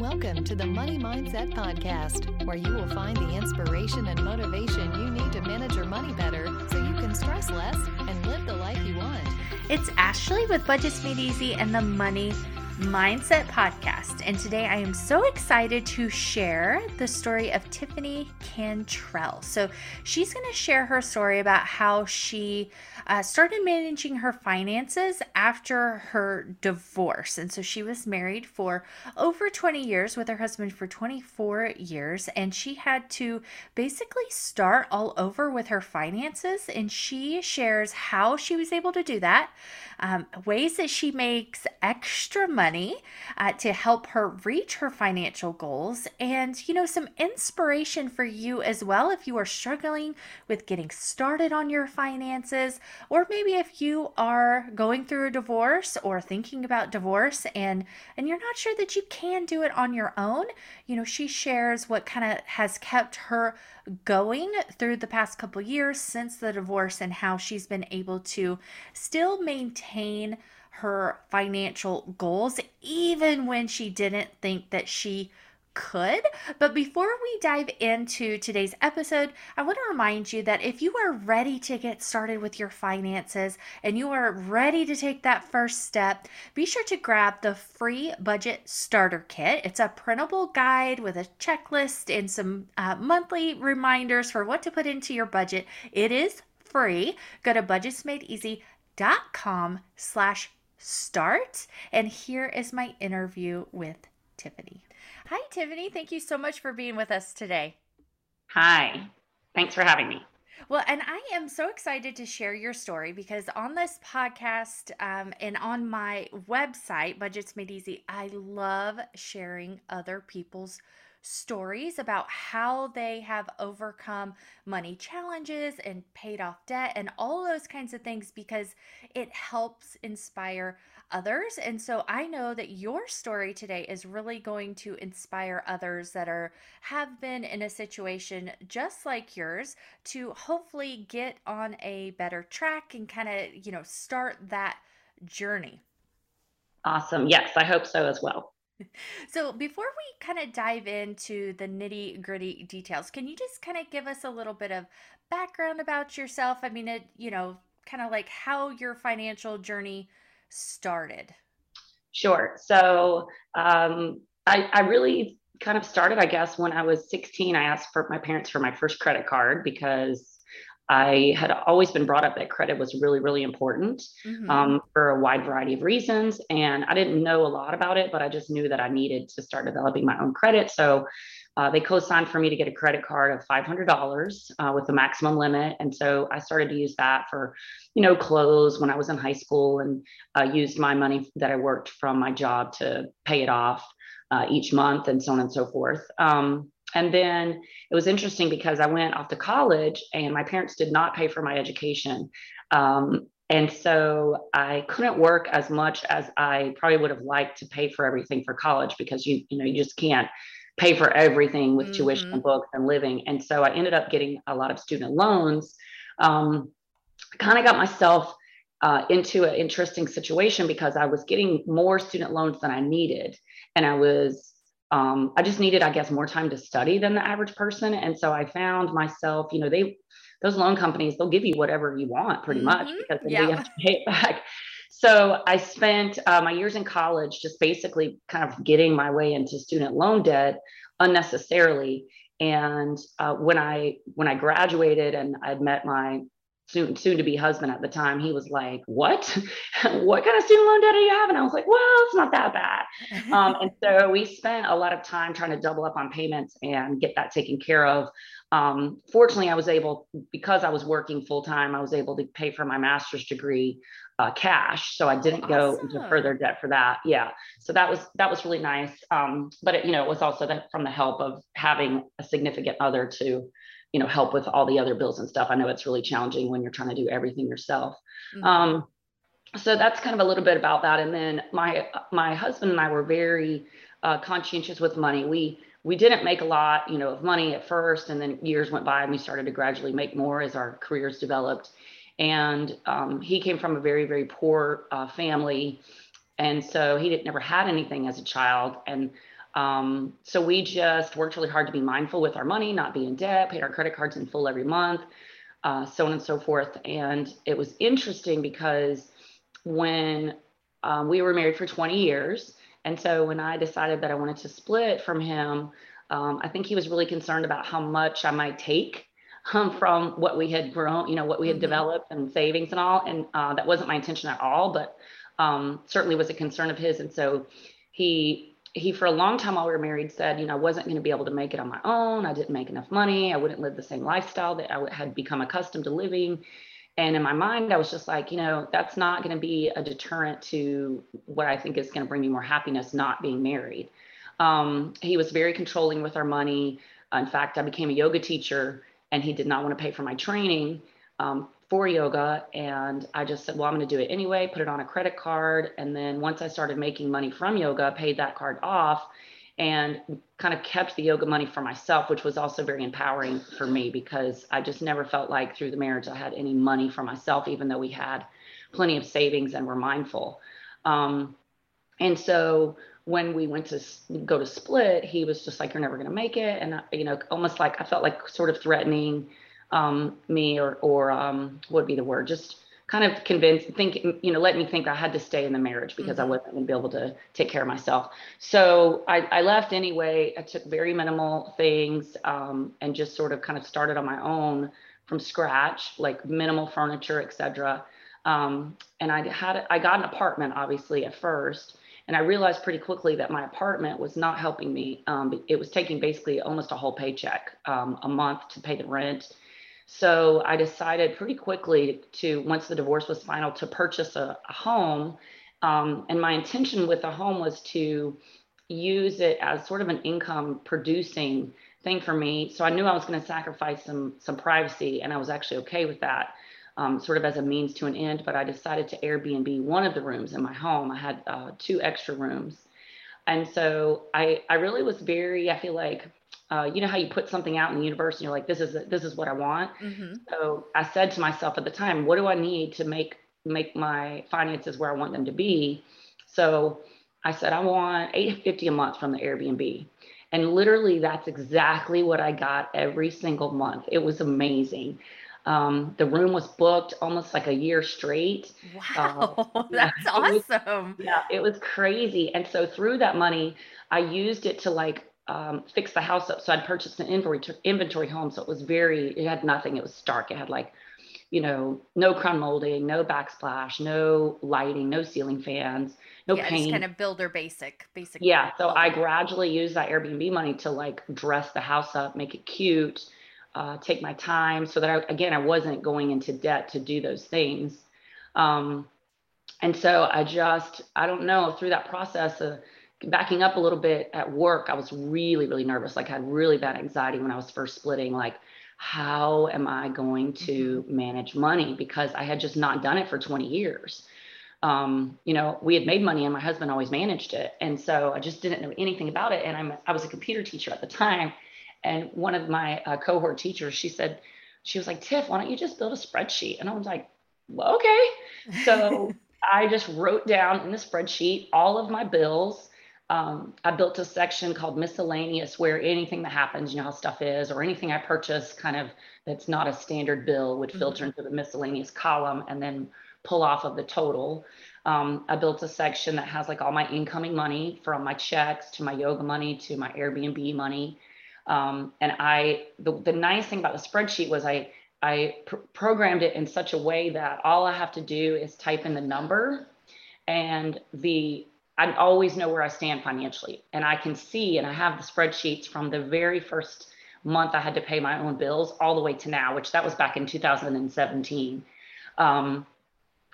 Welcome to the Money Mindset Podcast, where you will find the inspiration and motivation you need to manage your money better so you can stress less and live the life you want. It's Ashley with Budgets Made Easy and the Money Mindset Podcast. And today I am so excited to share the story of Tiffany Cantrall. So she's going to share her story about how she uh, started managing her finances after her divorce. And so she was married for over 20 years with her husband for 24 years. And she had to basically start all over with her finances. And she shares how she was able to do that, um, ways that she makes extra money uh, to help her reach her financial goals, and you know, some inspiration for you as well if you are struggling with getting started on your finances or maybe if you are going through a divorce or thinking about divorce and and you're not sure that you can do it on your own you know she shares what kind of has kept her going through the past couple years since the divorce and how she's been able to still maintain her financial goals even when she didn't think that she could. But before we dive into today's episode, I want to remind you that if you are ready to get started with your finances and you are ready to take that first step, be sure to grab the free budget starter kit. It's a printable guide with a checklist and some uh, monthly reminders for what to put into your budget. It is free. Go to budgetsmadeeasy.com slash start. And here is my interview with Tiffany. Hi, Tiffany. Thank you so much for being with us today. Hi. Thanks for having me. Well, and I am so excited to share your story because on this podcast um, and on my website, Budgets Made Easy, I love sharing other people's stories about how they have overcome money challenges and paid off debt and all those kinds of things because it helps inspire others. And so I know that your story today is really going to inspire others that are have been in a situation just like yours to hopefully get on a better track and kind of, you know, start that journey. Awesome. Yes, I hope so as well. So, before we kind of dive into the nitty gritty details, can you just kind of give us a little bit of background about yourself? I mean, it, you know, kind of like how your financial journey started. Sure. So, um, I, I really kind of started, I guess, when I was 16. I asked for my parents for my first credit card because I had always been brought up that credit was really, really important mm-hmm. um, for a wide variety of reasons. And I didn't know a lot about it, but I just knew that I needed to start developing my own credit. So uh, they co signed for me to get a credit card of $500 uh, with the maximum limit. And so I started to use that for, you know, clothes when I was in high school and uh, used my money that I worked from my job to pay it off uh, each month and so on and so forth. Um, and then it was interesting because I went off to college and my parents did not pay for my education. Um, and so I couldn't work as much as I probably would have liked to pay for everything for college because you, you know, you just can't pay for everything with mm-hmm. tuition and books and living. And so I ended up getting a lot of student loans. Um, kind of got myself uh, into an interesting situation because I was getting more student loans than I needed. And I was um, I just needed, I guess, more time to study than the average person. And so I found myself, you know, they, those loan companies, they'll give you whatever you want pretty mm-hmm. much because yeah. you have to pay it back. So I spent uh, my years in college just basically kind of getting my way into student loan debt unnecessarily. And uh, when I when I graduated and I'd met my soon soon to be husband at the time he was like what? What kind of student loan debt do you have? And i was like well it's not that bad. Um, and so we spent a lot of time trying to double up on payments and get that taken care of. Um, fortunately i was able because i was working full time i was able to pay for my master's degree uh, cash. So i didn't awesome. go into further debt for that. Yeah. So that was that was really nice. Um, but it, you know it was also that from the help of having a significant other to you know help with all the other bills and stuff. I know it's really challenging when you're trying to do everything yourself. Mm-hmm. um, so that's kind of a little bit about that. And then my my husband and i were very uh, conscientious with money. We we didn't make a lot you know of money at first and then years went by and we started to gradually make more as our careers developed. And um, he came from a very very poor uh, family. And so he didn't never had anything as a child. And Um, so we just worked really hard to be mindful with our money, not be in debt, paid our credit cards in full every month, uh, so on and so forth. And it was interesting because when um, we were married for 20 years, and so when I decided that I wanted to split from him, um, I think he was really concerned about how much I might take um, from what we had grown, you know, what we had mm-hmm. developed and savings and all. And uh, that wasn't my intention at all, but um, certainly was a concern of his. And so he he for a long time while we were married said you know i wasn't going to be able to make it on my own. I didn't make enough money. I wouldn't live the same lifestyle that i had become accustomed to living. And in my mind i was just like you know that's not going to be a deterrent to what i think is going to bring me more happiness not being married. Um, he was very controlling with our money. In fact i became a yoga teacher and he did not want to pay for my training. Um, for yoga. And I just said, well, I'm going to do it anyway, put it on a credit card. And then once I started making money from yoga, paid that card off and kind of kept the yoga money for myself, which was also very empowering for me because I just never felt like through the marriage I had any money for myself, even though we had plenty of savings and were mindful. Um, and so when we went to go to split, he was just like, "You're never going to make it," and you know, almost like I felt like sort of threatening um, me, or or um, what would be the word? Just kind of convinced, think, you know, let me think I had to stay in the marriage because mm-hmm. I wasn't going to be able to take care of myself. So I, I left anyway. I took very minimal things um, and just sort of kind of started on my own from scratch, like minimal furniture, etc. Um, and I had I got an apartment obviously at first, and I realized pretty quickly that my apartment was not helping me. Um, it was taking basically almost a whole paycheck um, a month to pay the rent. So I decided pretty quickly to, once the divorce was final, to purchase a, a home. Um, and my intention with the home was to use it as sort of an income producing thing for me. So I knew I was going to sacrifice some some privacy, and I was actually okay with that um, sort of as a means to an end, but I decided to Airbnb one of the rooms in my home. I had uh, two extra rooms. And so I, I really was very, I feel like, uh, you know how you put something out in the universe and you're like, this is, this is what I want. Mm-hmm. So I said to myself at the time, what do I need to make, make my finances where I want them to be? So I said, I want 850 a month from the Airbnb. And literally that's exactly what I got every single month. It was amazing. Um, the room was booked almost like a year straight. Wow, uh, that's yeah, awesome. was, yeah, it was crazy. And so through that money, I used it to like um, fix the house up. So I'd purchased an inventory inventory home, so it was very. It had nothing. It was stark. It had like, you know, no crown molding, no backsplash, no lighting, no ceiling fans, no yeah, paint. kind of builder basic, basic. Yeah. So I gradually used that Airbnb money to like dress the house up, make it cute uh, take my time so that I, again, I wasn't going into debt to do those things. Um, and so I just, I don't know, through that process of backing up a little bit at work, I was really, really nervous. Like I had really bad anxiety when I was first splitting. Like, how am I going to mm-hmm. manage money? Because I had just not done it for 20 years. Um, you know, we had made money and my husband always managed it. And so I just didn't know anything about it. And I'm, I was a computer teacher at the time. And one of my uh, cohort teachers, she said, she was like, Tiff, why don't you just build a spreadsheet? And I was like, well, okay. So I just wrote down in the spreadsheet all of my bills. Um, I built a section called miscellaneous where anything that happens, you know how stuff is, or anything I purchase kind of that's not a standard bill would filter mm-hmm. into the miscellaneous column and then pull off of the total. Um, I built a section that has like all my incoming money from my checks to my yoga money to my Airbnb money um, and I, the, the nice thing about the spreadsheet was I, I pr- programmed it in such a way that all I have to do is type in the number and the, I always know where I stand financially. And I can see, and I have the spreadsheets from the very first month I had to pay my own bills all the way to now, which that was back in 2017. Um,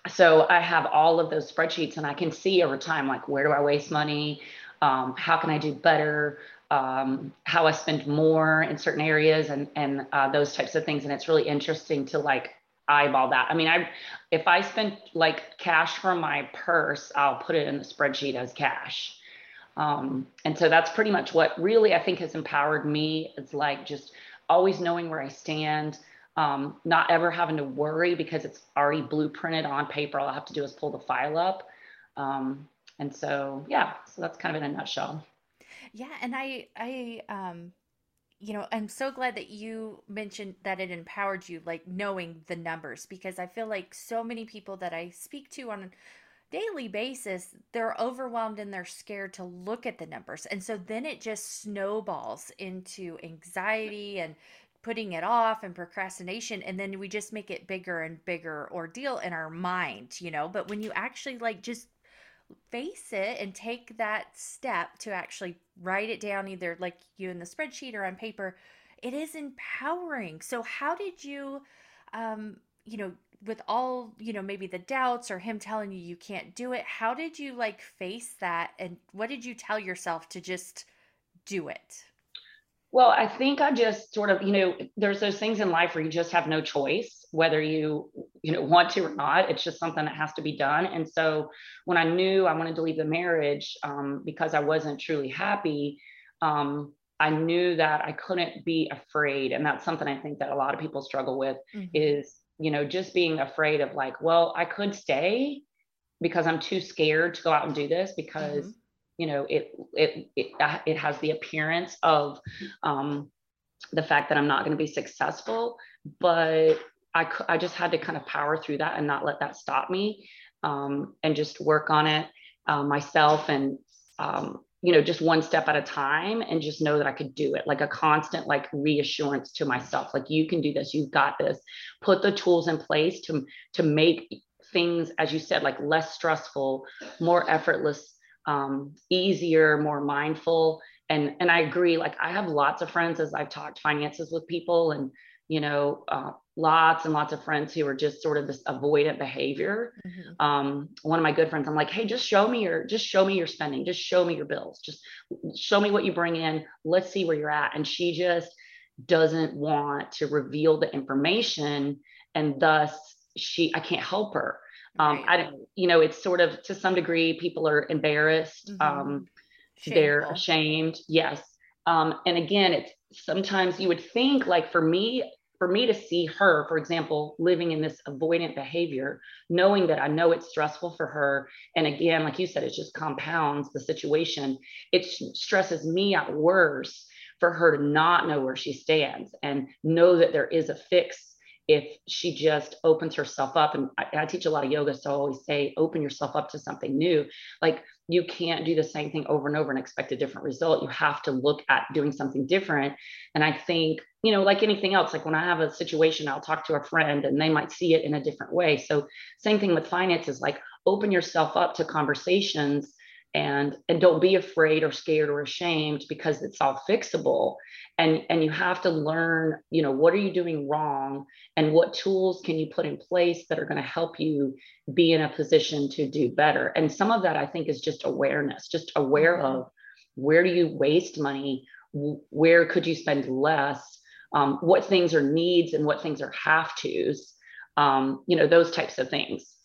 so I have all of those spreadsheets and I can see over time, like, where do I waste money? Um, how can I do better? um, how I spend more in certain areas and and uh, those types of things. And it's really interesting to like eyeball that. I mean, I if I spend like cash from my purse, I'll put it in the spreadsheet as cash. Um, and so that's pretty much what really I think has empowered me. It's like just always knowing where I stand, um, not ever having to worry because it's already blueprinted on paper. All I have to do is pull the file up. Um, and so, yeah, so that's kind of in a nutshell. Yeah, and I I um you know, I'm so glad that you mentioned that it empowered you, like knowing the numbers, because I feel like so many people that I speak to on a daily basis, they're overwhelmed and they're scared to look at the numbers. And so then it just snowballs into anxiety and putting it off and procrastination. And then we just make it bigger and bigger ordeal in our mind, you know. But when you actually like just face it and take that step to actually write it down either like you in the spreadsheet or on paper it is empowering. So how did you um you know with all you know maybe the doubts or him telling you you can't do it how did you like face that and what did you tell yourself to just do it well, I think I just sort of, you know, there's those things in life where you just have no choice, whether you, you know, want to or not. It's just something that has to be done. And so when I knew I wanted to leave the marriage um, because I wasn't truly happy, um, I knew that I couldn't be afraid. And that's something I think that a lot of people struggle with mm-hmm. is, you know, just being afraid of like, well, I could stay because I'm too scared to go out and do this because mm-hmm you know it it it, uh, it has the appearance of um, the fact that i'm not going to be successful but I, I just had to kind of power through that and not let that stop me um, and just work on it uh, myself and um, you know just one step at a time and just know that i could do it like a constant like reassurance to myself like you can do this you've got this. Put the tools in place to to make things as you said like less stressful more effortless um, easier, more mindful. And and I agree. Like I have lots of friends as I've talked finances with people, and you know, uh, lots and lots of friends who are just sort of this avoidant behavior. Mm-hmm. Um, one of my good friends, I'm like, hey, just show me your, just show me your spending, just show me your bills, just show me what you bring in. Let's see where you're at. And she just doesn't want to reveal the information, and thus she, I can't help her um, right. I don't, you know, it's sort of to some degree, people are embarrassed. Mm-hmm. Um, they're ashamed. Yes. Um, and again, it's sometimes you would think like for me, for me to see her, for example, living in this avoidant behavior, knowing that I know it's stressful for her. And again, like you said, it just compounds the situation. It stresses me out worse for her to not know where she stands and know that there is a fix if she just opens herself up and I, I, teach a lot of yoga so i always say open yourself up to something new. Like you can't do the same thing over and over and expect a different result. You have to look at doing something different. And i think you know like anything else like when i have a situation i'll talk to a friend and they might see it in a different way. So same thing with finances like open yourself up to conversations and and don't be afraid or scared or ashamed because it's all fixable. And and you have to learn you know what are you doing wrong and what tools can you put in place that are going to help you be in a position to do better. And some of that i think is just awareness just aware mm-hmm. of where do you waste money? Where could you spend less? Um, what things are needs and what things are have tos um, you know those types of things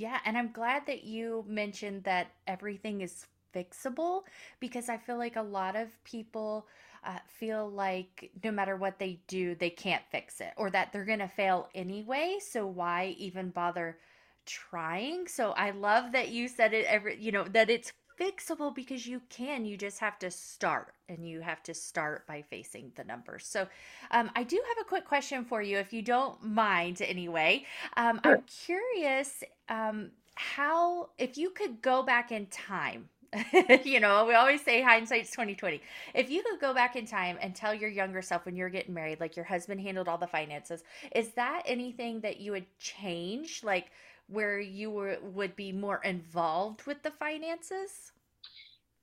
yeah and i'm glad that you mentioned that everything is fixable because i feel like a lot of people uh, feel like no matter what they do, they can't fix it or that they're going to fail anyway. So why even bother trying? So I love that you said it every, you know, that it's fixable because you can. You just have to start and you have to start by facing the numbers. So um, I do have a quick question for you, if you don't mind anyway. Um, sure. I'm curious um, how, if you could go back in time you know, we always say hindsight's 2020. If you could go back in time and tell your younger self when you're getting married, like your husband handled all the finances, is that anything that you would change? Like where you were would be more involved with the finances?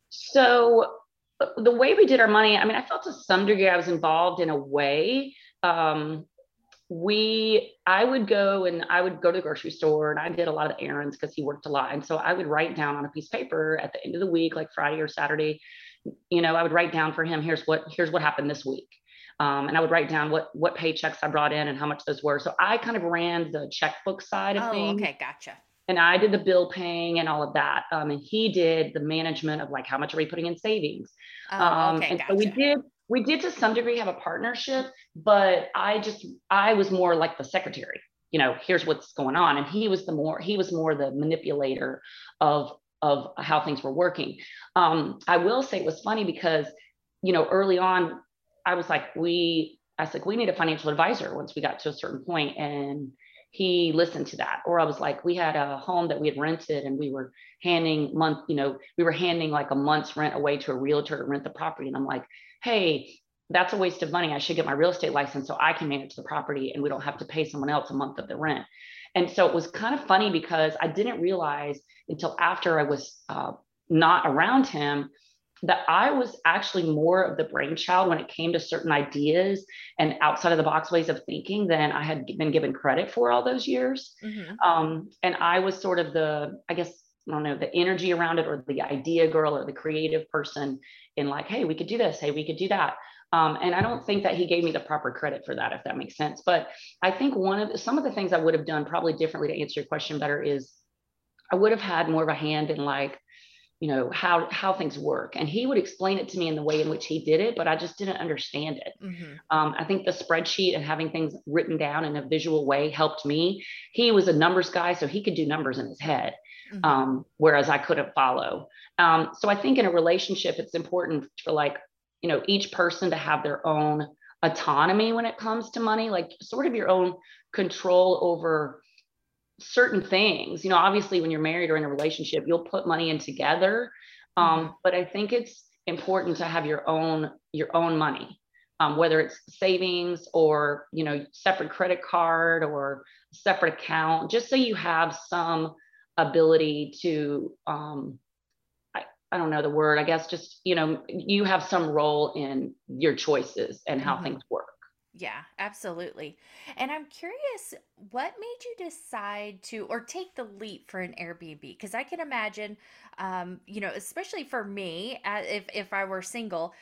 So the way we did our money, I mean, I felt to some degree I was involved in a way. Um, we i would go and i would go to the grocery store and i did a lot of errands because he worked a lot and so i would write down on a piece of paper at the end of the week like friday or saturday you know i would write down for him here's what here's what happened this week um, and i would write down what what paychecks i brought in and how much those were so i kind of ran the checkbook side of oh, things okay gotcha and I did the bill paying and all of that. Um, and he did the management of like how much are we putting in savings. Oh, um, okay, and gotcha. so we did we did to some degree have a partnership, but I just I was more like the secretary. You know, here's what's going on, and he was the more he was more the manipulator of of how things were working. Um, I will say it was funny because, you know, early on, I was like, we, I was like, we need a financial advisor once we got to a certain point, and he listened to that. Or I was like, we had a home that we had rented, and we were handing month, you know, we were handing like a month's rent away to a realtor to rent the property, and I'm like, hey, that's a waste of money. I should get my real estate license so I can manage the property and we don't have to pay someone else a month of the rent. And so it was kind of funny because I didn't realize until after I was uh, not around him that I was actually more of the brainchild when it came to certain ideas and outside of the box ways of thinking than I had been given credit for all those years. Mm-hmm. Um, and I was sort of the, I guess, I don't know, the energy around it or the idea girl or the creative person in like, hey, we could do this, hey, we could do that. Um, and I don't think that he gave me the proper credit for that, if that makes sense. But I think one of the, some of the things I would have done probably differently to answer your question better is I would have had more of a hand in like, you know, how how things work. And he would explain it to me in the way in which he did it, but I just didn't understand it. Mm-hmm. Um, I think the spreadsheet and having things written down in a visual way helped me. He was a numbers guy, so he could do numbers in his head. Mm-hmm. Um, whereas I couldn't follow. Um, so I think in a relationship, it's important for like you know each person to have their own autonomy when it comes to money like sort of your own control over certain things you know obviously when you're married or in a relationship you'll put money in together um, mm-hmm. but i think it's important to have your own your own money um, whether it's savings or you know separate credit card or separate account just so you have some ability to um, I don't know the word, I guess just, you know, you have some role in your choices and how mm-hmm. things work. Yeah, absolutely. And I'm curious, what made you decide to or take the leap for an Airbnb? Because I can imagine, um, you know, especially for me, uh, if if I were single,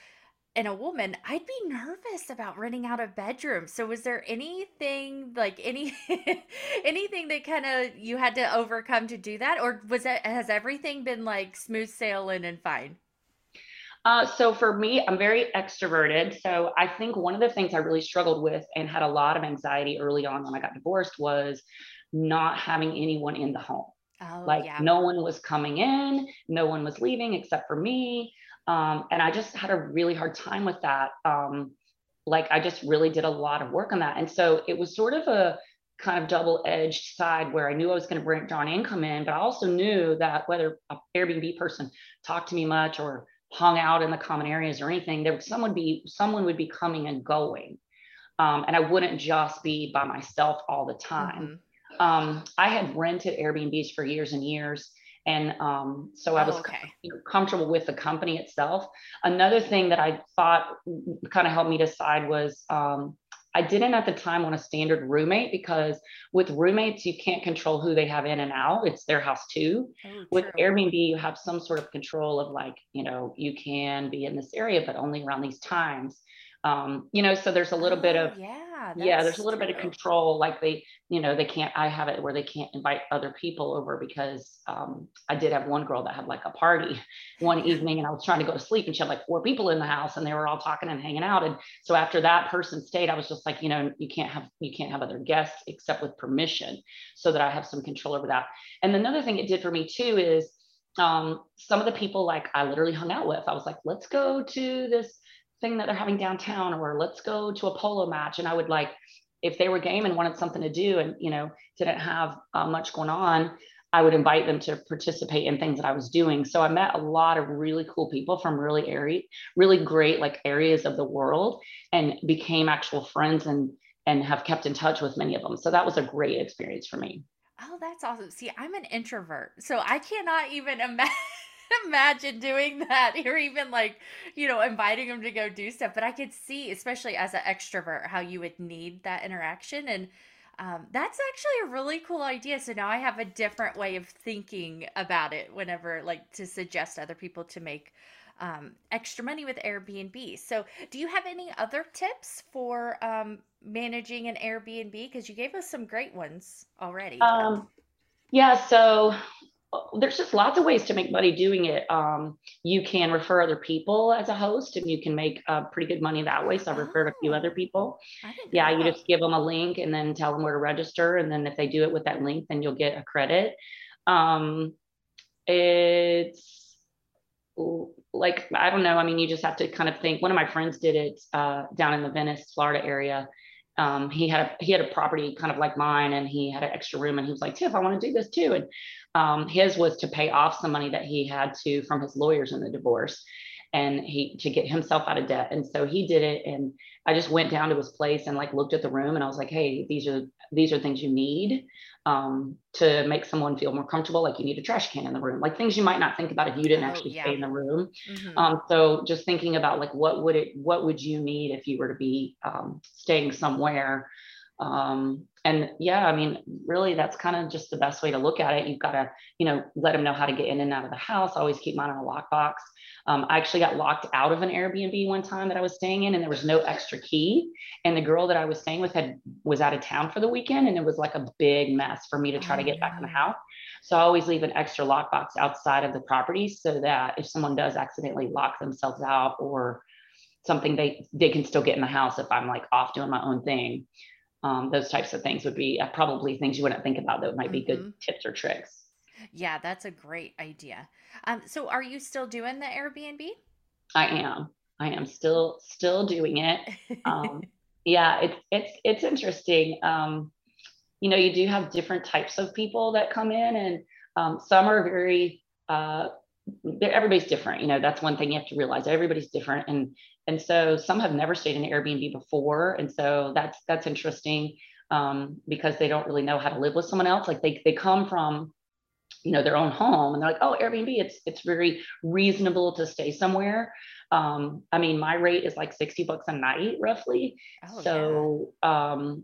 and a woman, I'd be nervous about renting out a bedroom. So was there anything like any anything that kind of you had to overcome to do that or was that has everything been like smooth sailing and fine? Uh, so for me, I'm very extroverted. So I think one of the things I really struggled with and had a lot of anxiety early on when I got divorced was not having anyone in the home. Oh, like yeah. no one was coming in, no one was leaving except for me. Um, and I just had a really hard time with that. Um, like I just really did a lot of work on that. And so it was sort of a kind of double edged side where I knew I was going to bring John income in, but I also knew that whether an Airbnb person talked to me much or hung out in the common areas or anything, there someone be someone would be coming and going. Um, and I wouldn't just be by myself all the time. Mm-hmm. Um, I had rented Airbnbs for years and years. And um, so I was oh, okay. comfortable with the company itself. Another thing that I thought kind of helped me decide was um, I didn't at the time want a standard roommate because with roommates, you can't control who they have in and out. It's their house too. Oh, with Airbnb, you have some sort of control of like, you know, you can be in this area, but only around these times. Um, you know, so there's a little oh, bit of, yeah yeah there's a little true. bit of control like they you know they can't i have it where they can't invite other people over because um, i did have one girl that had like a party one evening and i was trying to go to sleep and she had like four people in the house and they were all talking and hanging out. And so after that person stayed i was just like you know you can't have you can't have other guests except with permission so that i have some control over that. And another thing it did for me too is um, some of the people like i literally hung out with i was like let's go to this thing that they're having downtown or let's go to a polo match. And i would like if they were game and wanted something to do and you know didn't have uh, much going on i would invite them to participate in things that i was doing. So i met a lot of really cool people from really area really great like areas of the world and became actual friends and and have kept in touch with many of them. So that was a great experience for me. Oh that's awesome. See i'm an introvert so i cannot even imagine imagine doing that. Or even like you know inviting them to go do stuff. But i could see especially as an extrovert how you would need that interaction. And um, that's actually a really cool idea. So now i have a different way of thinking about it whenever like to suggest other people to make um, extra money with airbnb. So do you have any other tips for um, managing an airbnb? Because you gave us some great ones already. Um, yeah so there's just lots of ways to make money doing it. Um, you can refer other people as a host, and you can make uh, pretty good money that way. So I've referred a few other oh, people. Yeah, you just give them a link and then tell them where to register, and then if they do it with that link, then you'll get a credit. Um, it's like I don't know. I mean, you just have to kind of think. One of my friends did it uh, down in the Venice, Florida area. Um, he had a he had a property kind of like mine, and he had an extra room, and he was like, "Tiff, I want to do this too." And um, his was to pay off some money that he had to from his lawyers in the divorce, and he to get himself out of debt. And so he did it, and I just went down to his place and like looked at the room, and I was like, "Hey, these are these are things you need um, to make someone feel more comfortable. Like you need a trash can in the room, like things you might not think about if you didn't oh, actually yeah. stay in the room. Mm-hmm. Um, so just thinking about like what would it, what would you need if you were to be um, staying somewhere? Um, and yeah, I mean, really, that's kind of just the best way to look at it. You've got to, you know, let them know how to get in and out of the house. Always keep mine in a lockbox. Um, I actually got locked out of an Airbnb one time that I was staying in, and there was no extra key. And the girl that I was staying with had was out of town for the weekend, and it was like a big mess for me to try to get back in the oh, house. So I always leave an extra lockbox outside of the property so that if someone does accidentally lock themselves out or something, they they can still get in the house if I'm like off doing my own thing. Um, those types of things would be uh, probably things you wouldn't think about that might be mm-hmm. good tips or tricks. Yeah, that's a great idea. Um, so are you still doing the Airbnb? I am. I am still still doing it. Um, yeah, it's it's it's interesting. Um, you know, you do have different types of people that come in, and um, some are very. Uh, everybody's different. You know, that's one thing you have to realize. Everybody's different, and and so some have never stayed in an Airbnb before, and so that's that's interesting um, because they don't really know how to live with someone else. Like they they come from you know their own home and they're like oh airbnb it's it's very reasonable to stay somewhere. Um i mean my rate is like 60 bucks a night roughly. Oh, so yeah. um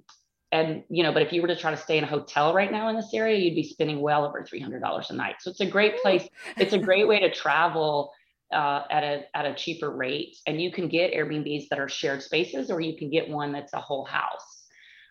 and you know but if you were to try to stay in a hotel right now in this area you'd be spending well over $300 a night. So it's a great place. It's a great way to travel uh, at a at a cheaper rate and you can get airbnbs that are shared spaces or you can get one that's a whole house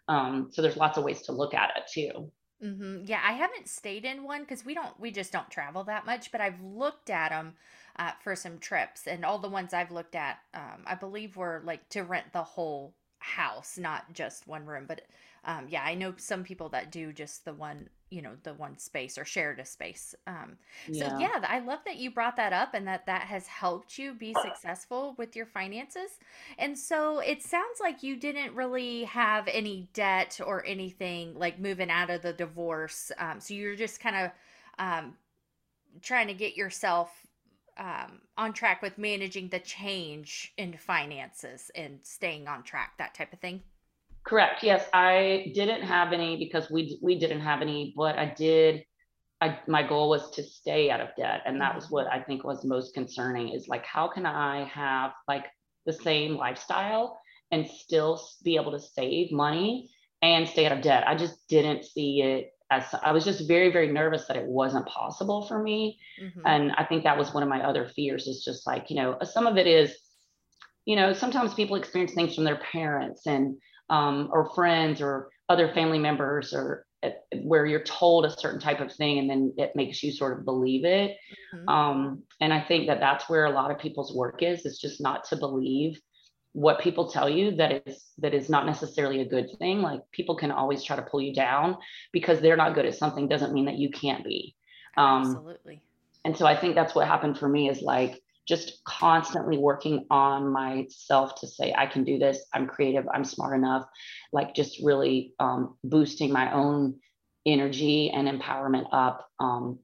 um, so there's lots of ways to look at it too Mm-hmm. Yeah, I haven't stayed in one because we don't, we just don't travel that much. But I've looked at them uh, for some trips, and all the ones I've looked at, um, I believe were like to rent the whole house, not just one room. But um, yeah, I know some people that do just the one, you know, the one space or shared a space. Um, so yeah. yeah, I love that you brought that up and that that has helped you be successful with your finances. And so it sounds like you didn't really have any debt or anything like moving out of the divorce. Um, so you're just kind of um, trying to get yourself um, on track with managing the change in finances and staying on track, that type of thing. Correct. Yes, I didn't have any because we we didn't have any, but I did. I my goal was to stay out of debt, and that was what I think was most concerning. Is like how can I have like the same lifestyle and still be able to save money and stay out of debt? I just didn't see it as I was just very very nervous that it wasn't possible for me, mm-hmm. and I think that was one of my other fears. Is just like you know some of it is, you know sometimes people experience things from their parents and um, or friends or other family members or uh, where you're told a certain type of thing and then it makes you sort of believe it. Mm-hmm. um, and i think that that's where a lot of people's work is it's just not to believe what people tell you that is that is not necessarily a good thing. Like people can always try to pull you down because they're not good at something doesn't mean that you can't be. Um, absolutely. and so i think that's what happened for me is like just constantly working on myself to say i can do this. I'm creative. I'm smart enough. Like just really um, boosting my own energy and empowerment up um,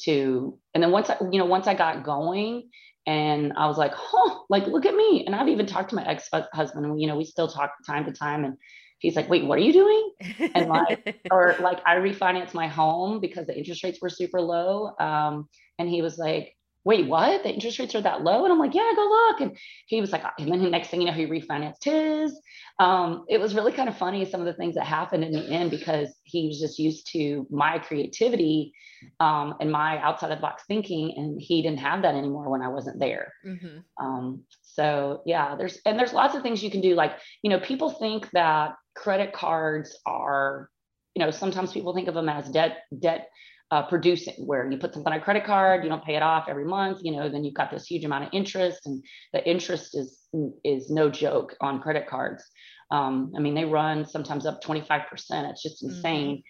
to and then once i you know once i got going and i was like huh like look at me. And i've even talked to my ex-husband you know we still talk time to time and he's like wait what are you doing? And like or like i refinanced my home because the interest rates were super low um, and he was like wait, what? The interest rates are that low? And I'm like, yeah, go look. And he was like, and then the next thing you know, he refinanced his. Um, it was really kind of funny some of the things that happened in the end because he was just used to my creativity um, and my outside of the box thinking, and he didn't have that anymore when I wasn't there. Mm-hmm. Um, so yeah, there's and there's lots of things you can do. Like you know, people think that credit cards are, you know, sometimes people think of them as debt debt uh, producing where you put something on a credit card, you don't pay it off every month, you know, then you've got this huge amount of interest and the interest is, is no joke on credit cards. Um, I mean, they run sometimes up 25%. It's just insane.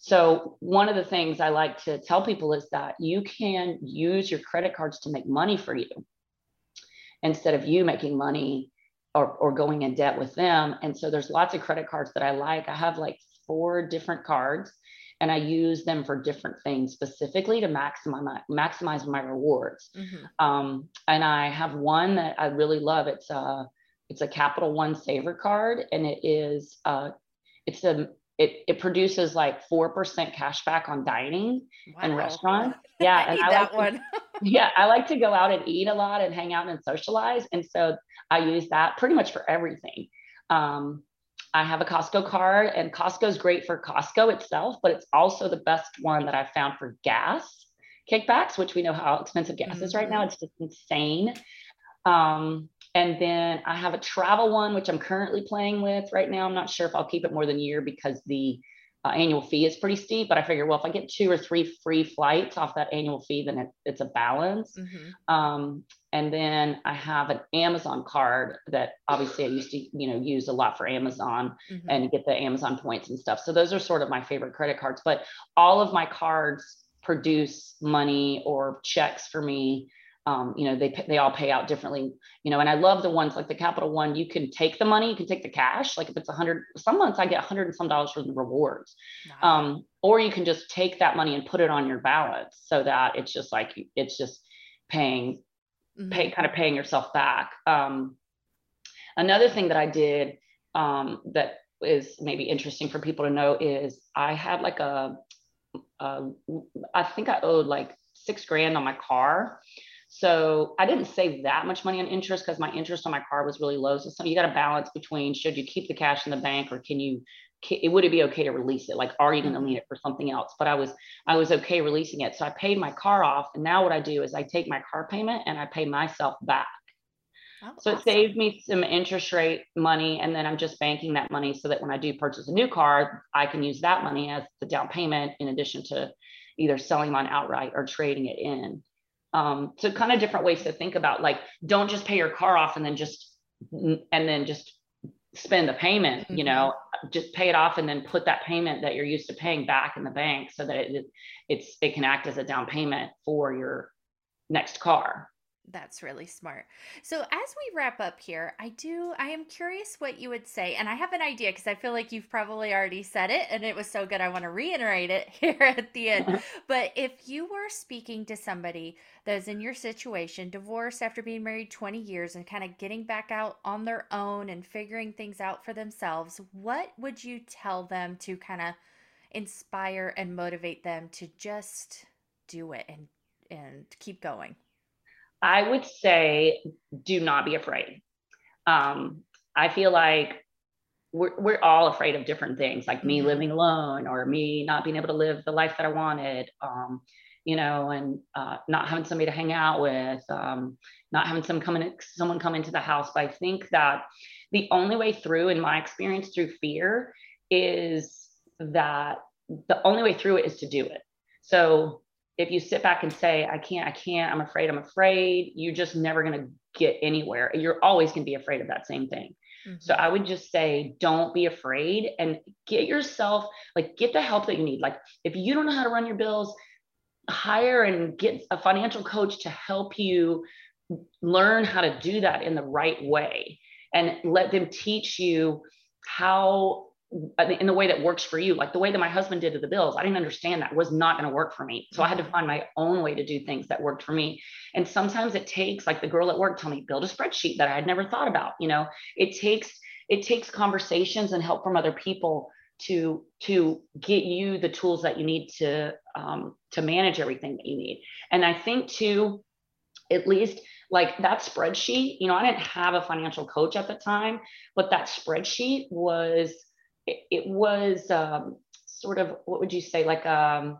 So, one of the things I like to tell people is that you can use your credit cards to make money for you instead of you making money or, or going in debt with them. And so, there's lots of credit cards that I like. I have like four different cards and I use them for different things specifically to maximize my, maximize my rewards. Mm-hmm. Um, and I have one that I really love. It's a it's a Capital One Savor card, and it is uh, it's a it, it produces like four percent cash back on dining wow. and restaurants. Yeah, and I that like to, one. yeah, I like to go out and eat a lot and hang out and socialize, and so I use that pretty much for everything. Um, I have a Costco card, and Costco is great for Costco itself, but it's also the best one that I've found for gas kickbacks, which we know how expensive gas mm-hmm. is right now. Mm-hmm. It's just insane. Um, and then I have a travel one, which I'm currently playing with right now. I'm not sure if I'll keep it more than a year because the uh, annual fee is pretty steep. But I figure, well, if I get two or three free flights off that annual fee, then it, it's a balance. Mm-hmm. Um, and then I have an Amazon card that obviously I used to, you know, use a lot for Amazon mm-hmm. and get the Amazon points and stuff. So those are sort of my favorite credit cards. But all of my cards produce money or checks for me um, you know they they all pay out differently you know and i love the ones like the capital one you can take the money you can take the cash like if it's a hundred some months i get a hundred and some dollars for the rewards um, or you can just take that money and put it on your balance so that it's just like it's just paying. Pay kind of paying yourself back. Um, another thing that i did um, that is maybe interesting for people to know is i had like a, a I think i owed like six grand on my car. So I didn't save that much money on interest because my interest on my car was really low. So some, you got to balance between should you keep the cash in the bank or can you it would it be okay to release it? Like are you going to need it for something else? But i was i was okay releasing it. So i paid my car off and now what i do is i take my car payment and i pay myself back. Oh, so awesome. it saved me some interest rate money and then i'm just banking that money so that when i do purchase a new car i can use that money as the down payment in addition to either selling mine outright or trading it in. Um, so kind of different ways to think about like don't just pay your car off and then just and then just spend the payment mm-hmm. you know just pay it off and then put that payment that you're used to paying back in the bank so that it, it's it can act as a down payment for your next car that's really smart. So as we wrap up here, I do I am curious what you would say and I have an idea because I feel like you've probably already said it and it was so good I want to reiterate it here at the end. but if you were speaking to somebody that's in your situation, divorced after being married 20 years and kind of getting back out on their own and figuring things out for themselves, what would you tell them to kind of inspire and motivate them to just do it and and keep going? I would say do not be afraid. Um, I feel like we're, we're all afraid of different things, like me mm-hmm. living alone or me not being able to live the life that I wanted, um, you know, and uh, not having somebody to hang out with, um, not having some coming, someone come into the house. But I think that the only way through, in my experience, through fear is that the only way through it is to do it. So if you sit back and say, I can't, I can't, I'm afraid, I'm afraid, you're just never going to get anywhere. You're always going to be afraid of that same thing. Mm-hmm. So I would just say, don't be afraid and get yourself, like, get the help that you need. Like, if you don't know how to run your bills, hire and get a financial coach to help you learn how to do that in the right way and let them teach you how in the way that works for you like the way that my husband did to the bills i didn't understand that was not going to work for me. So i had to mm-hmm. find my own way to do things that worked for me. And sometimes it takes like the girl at work told me build a spreadsheet that i had never thought about you know? It takes it takes conversations and help from other people to to get you the tools that you need to um, to manage everything that you need. And i think too at least like that spreadsheet you know i didn't have a financial coach at the time but that spreadsheet was it, it was um, sort of what would you say like um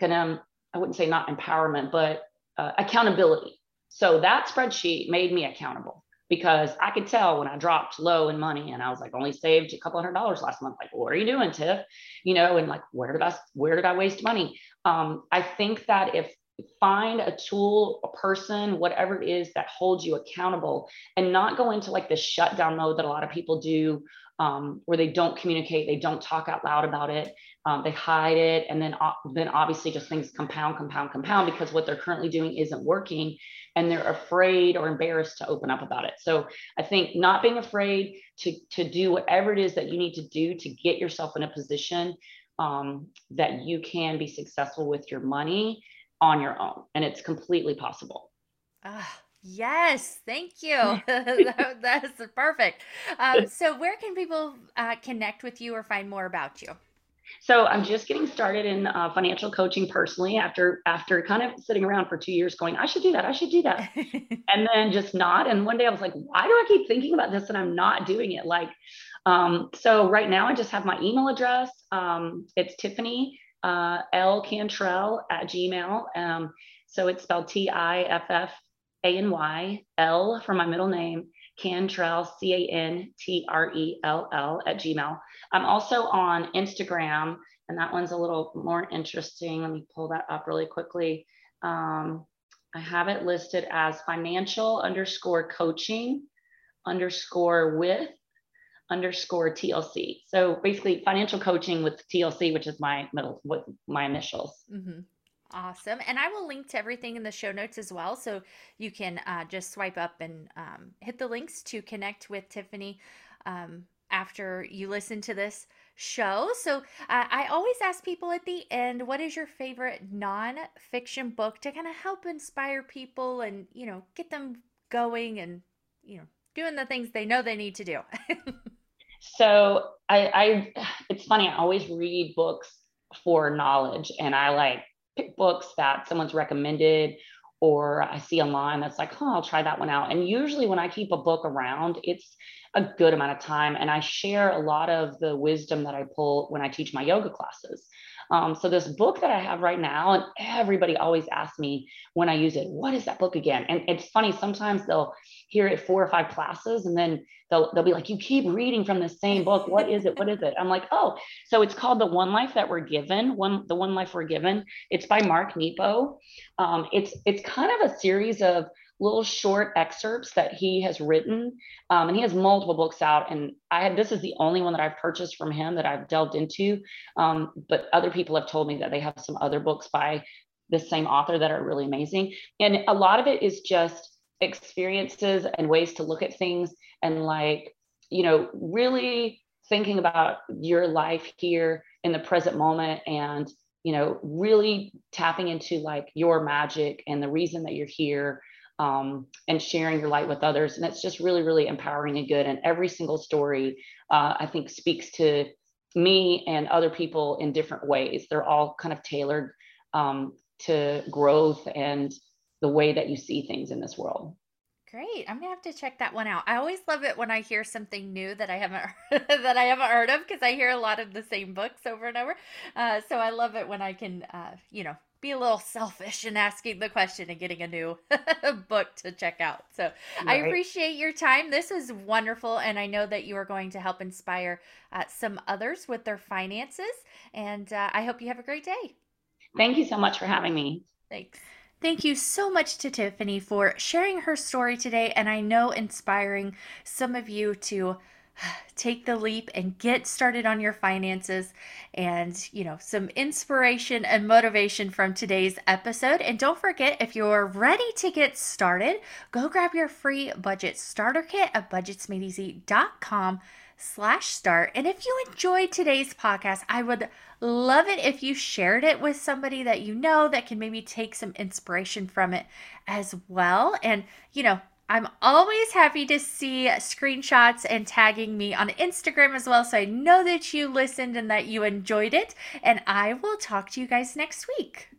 kind of i wouldn't say not empowerment but uh, accountability. So that spreadsheet made me accountable because i could tell when i dropped low in money and i was like only saved a couple hundred dollars last month like what are you doing tiff? You know and like where did i where did i waste money? Um, i think that if find a tool a person whatever it is that holds you accountable and not go into like the shutdown mode that a lot of people do um, where they don't communicate, they don't talk out loud about it. um, they hide it and then then obviously just things compound compound compound because what they're currently doing isn't working and they're afraid or embarrassed to open up about it so i think not being afraid to to do whatever it is that you need to do to get yourself in a position um, that you can be successful with your money on your own and it's completely possible uh, yes thank you that, that's perfect um, so where can people uh, connect with you or find more about you so I'm just getting started in uh, financial coaching personally after after kind of sitting around for two years going, I should do that, I should do that, and then just not. And one day I was like, why do I keep thinking about this and I'm not doing it? Like, um, so right now I just have my email address. Um, it's Tiffany uh, L Cantrell at Gmail. Um, so it's spelled T I F F A N Y L for my middle name Cantrell, C A N T R E L L at Gmail. I'm also on Instagram, and that one's a little more interesting. Let me pull that up really quickly. Um, I have it listed as financial underscore coaching underscore with underscore TLC. So basically, financial coaching with TLC, which is my middle, with my initials. Mm-hmm. Awesome. And I will link to everything in the show notes as well. So you can uh, just swipe up and um, hit the links to connect with Tiffany um, after you listen to this show. So uh, I always ask people at the end, what is your favorite non-fiction book to kind of help inspire people and, you know, get them going and, you know, doing the things they know they need to do. so I, I, it's funny. I always read books for knowledge and I like pick books that someone's recommended or I see online that's like, oh, I'll try that one out. And usually when I keep a book around, it's a good amount of time. And I share a lot of the wisdom that I pull when I teach my yoga classes. Um, so this book that I have right now, and everybody always asks me when I use it, what is that book again? And it's funny, sometimes they'll hear it four or five classes and then they'll, they'll be like, you keep reading from the same book. What is it? What is it? I'm like, oh, so it's called The One Life That We're Given. One, The One Life We're Given. It's by Mark Nepo. Um, it's, it's kind of a series of little short excerpts that he has written. Um, and he has multiple books out. And I had this is the only one that I've purchased from him that I've delved into. Um, but other people have told me that they have some other books by the same author that are really amazing. And a lot of it is just experiences and ways to look at things and like, you know, really thinking about your life here in the present moment and you know really tapping into like your magic and the reason that you're here um, and sharing your light with others. And it's just really, really empowering and good. And every single story, uh, I think, speaks to me and other people in different ways. They're all kind of tailored um, to growth and the way that you see things in this world. Great. I'm gonna have to check that one out. I always love it when I hear something new that I haven't that I haven't heard of because I hear a lot of the same books over and over. Uh, so I love it when I can, uh, you know, be a little selfish in asking the question and getting a new book to check out. So right. I appreciate your time. This is wonderful. And I know that you are going to help inspire uh, some others with their finances. And uh, I hope you have a great day. Thank you so much for having me. Thanks. Thank you so much to Tiffany for sharing her story today. And I know inspiring some of you to take the leap and get started on your finances and you know some inspiration and motivation from today's episode. And don't forget if you're ready to get started go grab your free budget starter kit at budgetsmadeeasy.com slash start. And if you enjoyed today's podcast i would love it if you shared it with somebody that you know that can maybe take some inspiration from it as well. And you know I'm always happy to see screenshots and tagging me on Instagram as well. So I know that you listened and that you enjoyed it. And I will talk to you guys next week.